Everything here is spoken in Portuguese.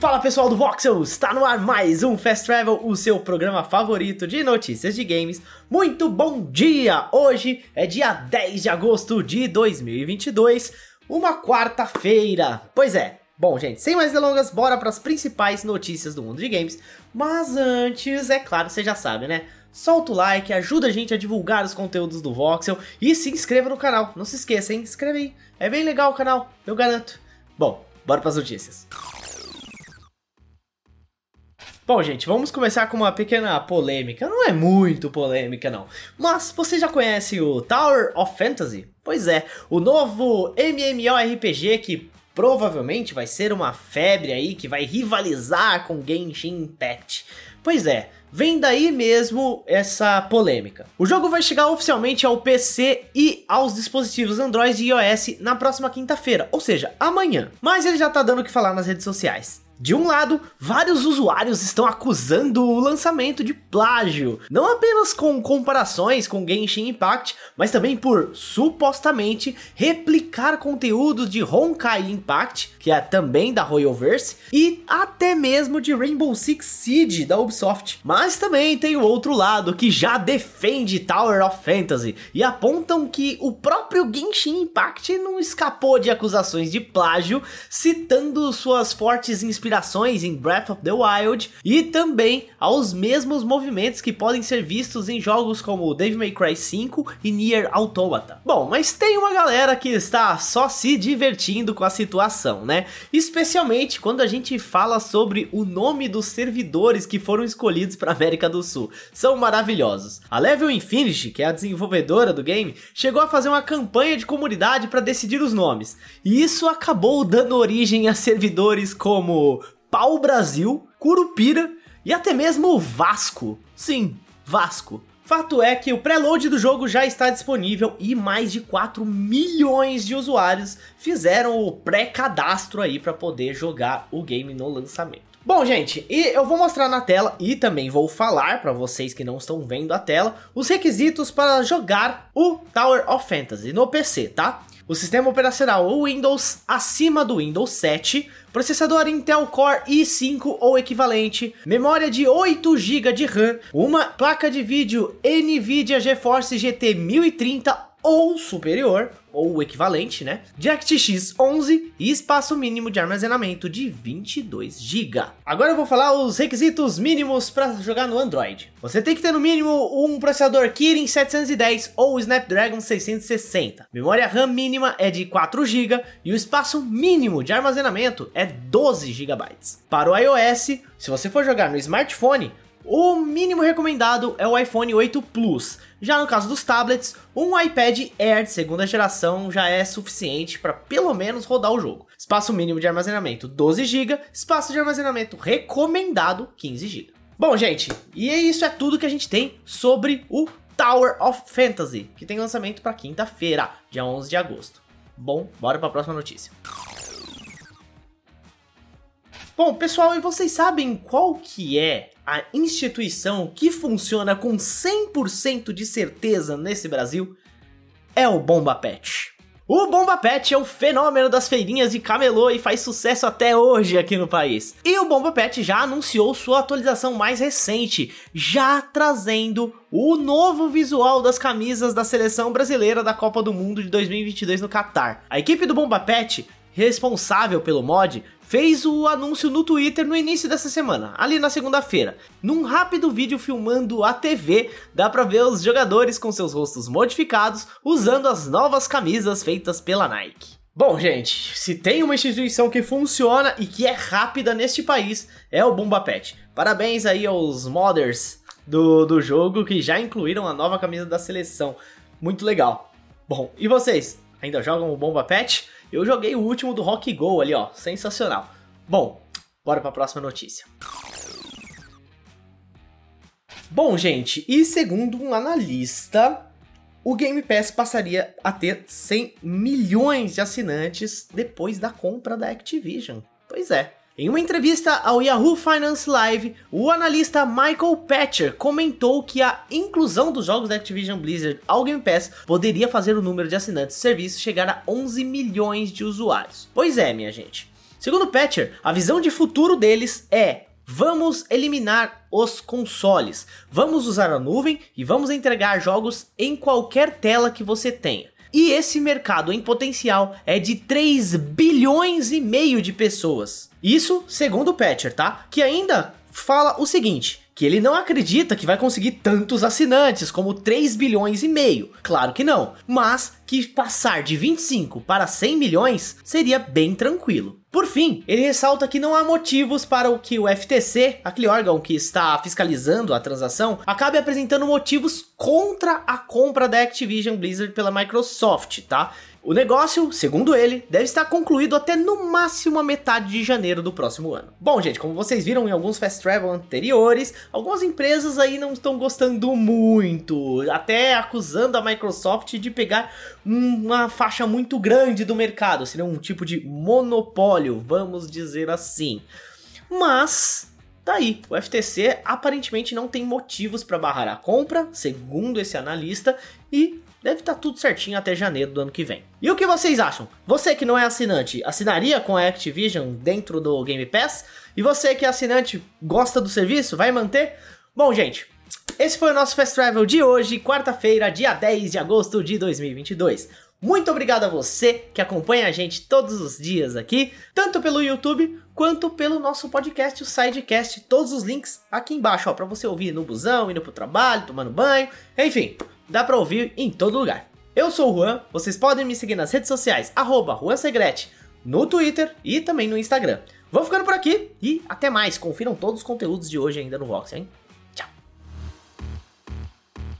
Fala pessoal do Voxel, está no ar mais um Fast Travel, o seu programa favorito de notícias de games. Muito bom dia! Hoje é dia 10 de agosto de 2022, uma quarta-feira. Pois é, Bom, gente, sem mais delongas, bora para as principais notícias do mundo de games. Mas antes, é claro, você já sabe, né? Solta o like, ajuda a gente a divulgar os conteúdos do Voxel e se inscreva no canal. Não se esqueça, hein? Inscreve aí. É bem legal o canal, eu garanto. Bom, bora para as notícias. Bom, gente, vamos começar com uma pequena polêmica. Não é muito polêmica, não. Mas você já conhece o Tower of Fantasy? Pois é, o novo MMORPG que provavelmente vai ser uma febre aí que vai rivalizar com Genshin Impact. Pois é, vem daí mesmo essa polêmica. O jogo vai chegar oficialmente ao PC e aos dispositivos Android e iOS na próxima quinta-feira, ou seja, amanhã. Mas ele já tá dando o que falar nas redes sociais. De um lado, vários usuários estão acusando o lançamento de plágio, não apenas com comparações com Genshin Impact, mas também por supostamente replicar conteúdos de Honkai Impact, que é também da Royalverse, e até mesmo de Rainbow Six Siege da Ubisoft. Mas também tem o outro lado que já defende Tower of Fantasy e apontam que o próprio Genshin Impact não escapou de acusações de plágio, citando suas fortes inspirações inspirações em Breath of the Wild e também aos mesmos movimentos que podem ser vistos em jogos como Devil May Cry 5 e Nier Automata. Bom, mas tem uma galera que está só se divertindo com a situação, né? Especialmente quando a gente fala sobre o nome dos servidores que foram escolhidos para América do Sul. São maravilhosos. A Level Infinity, que é a desenvolvedora do game, chegou a fazer uma campanha de comunidade para decidir os nomes. E isso acabou dando origem a servidores como Pau Brasil, Curupira e até mesmo Vasco. Sim, Vasco. Fato é que o preload do jogo já está disponível e mais de 4 milhões de usuários fizeram o pré-cadastro aí para poder jogar o game no lançamento. Bom, gente, e eu vou mostrar na tela e também vou falar para vocês que não estão vendo a tela os requisitos para jogar o Tower of Fantasy no PC, tá? O sistema operacional Windows acima do Windows 7, processador Intel Core i5 ou equivalente, memória de 8 GB de RAM, uma placa de vídeo Nvidia GeForce GT 1030 ou superior, ou o equivalente, né? DirectX 11 e espaço mínimo de armazenamento de 22 GB. Agora eu vou falar os requisitos mínimos para jogar no Android. Você tem que ter no mínimo um processador Kirin 710 ou Snapdragon 660. Memória RAM mínima é de 4 GB e o espaço mínimo de armazenamento é 12 GB. Para o iOS, se você for jogar no smartphone, o mínimo recomendado é o iPhone 8 Plus. Já no caso dos tablets, um iPad Air de segunda geração já é suficiente para pelo menos rodar o jogo. Espaço mínimo de armazenamento 12 GB, espaço de armazenamento recomendado 15 GB. Bom, gente, e isso é tudo que a gente tem sobre o Tower of Fantasy, que tem lançamento para quinta-feira, dia 11 de agosto. Bom, bora para a próxima notícia. Bom, pessoal, e vocês sabem qual que é a instituição que funciona com 100% de certeza nesse Brasil? É o Bomba Pet. O Bomba Pet é um fenômeno das feirinhas de camelô e faz sucesso até hoje aqui no país. E o Bomba Pet já anunciou sua atualização mais recente, já trazendo o novo visual das camisas da seleção brasileira da Copa do Mundo de 2022 no Catar. A equipe do Bomba Pet responsável pelo mod, fez o anúncio no Twitter no início dessa semana, ali na segunda-feira. Num rápido vídeo filmando a TV, dá pra ver os jogadores com seus rostos modificados usando as novas camisas feitas pela Nike. Bom, gente, se tem uma instituição que funciona e que é rápida neste país, é o Bomba Pet. Parabéns aí aos modders do, do jogo que já incluíram a nova camisa da seleção. Muito legal. Bom, e vocês? Ainda jogam o Bomba Pet? Eu joguei o último do Rock Go ali, ó, sensacional. Bom, bora para a próxima notícia. Bom, gente, e segundo um analista, o Game Pass passaria a ter 100 milhões de assinantes depois da compra da Activision. Pois é, em uma entrevista ao Yahoo Finance Live, o analista Michael Patcher comentou que a inclusão dos jogos da Activision Blizzard ao Game Pass poderia fazer o número de assinantes do serviço chegar a 11 milhões de usuários. Pois é, minha gente. Segundo Patcher, a visão de futuro deles é Vamos eliminar os consoles. Vamos usar a nuvem e vamos entregar jogos em qualquer tela que você tenha. E esse mercado em potencial é de 3 bilhões e meio de pessoas. Isso segundo o Patcher, tá? Que ainda fala o seguinte: que ele não acredita que vai conseguir tantos assinantes como 3 bilhões e meio. Claro que não, mas que passar de 25 para 100 milhões seria bem tranquilo. Por fim, ele ressalta que não há motivos para o que o FTC, aquele órgão que está fiscalizando a transação, acabe apresentando motivos contra a compra da Activision Blizzard pela Microsoft, tá? O negócio, segundo ele, deve estar concluído até no máximo a metade de janeiro do próximo ano. Bom, gente, como vocês viram em alguns fast travel anteriores, algumas empresas aí não estão gostando muito, até acusando a Microsoft de pegar uma faixa muito grande do mercado, seria um tipo de monopólio, vamos dizer assim. Mas tá aí, o FTC aparentemente não tem motivos para barrar a compra, segundo esse analista, e deve estar tá tudo certinho até janeiro do ano que vem. E o que vocês acham? Você que não é assinante, assinaria com a Activision dentro do Game Pass? E você que é assinante, gosta do serviço, vai manter? Bom, gente, esse foi o nosso Fast Travel de hoje, quarta-feira, dia 10 de agosto de 2022. Muito obrigado a você que acompanha a gente todos os dias aqui, tanto pelo YouTube quanto pelo nosso podcast, o Sidecast. Todos os links aqui embaixo, ó, para você ouvir no busão, indo pro trabalho, tomando banho, enfim, dá para ouvir em todo lugar. Eu sou o Juan, vocês podem me seguir nas redes sociais, arroba no Twitter e também no Instagram. Vou ficando por aqui e até mais. Confiram todos os conteúdos de hoje ainda no Vox, hein?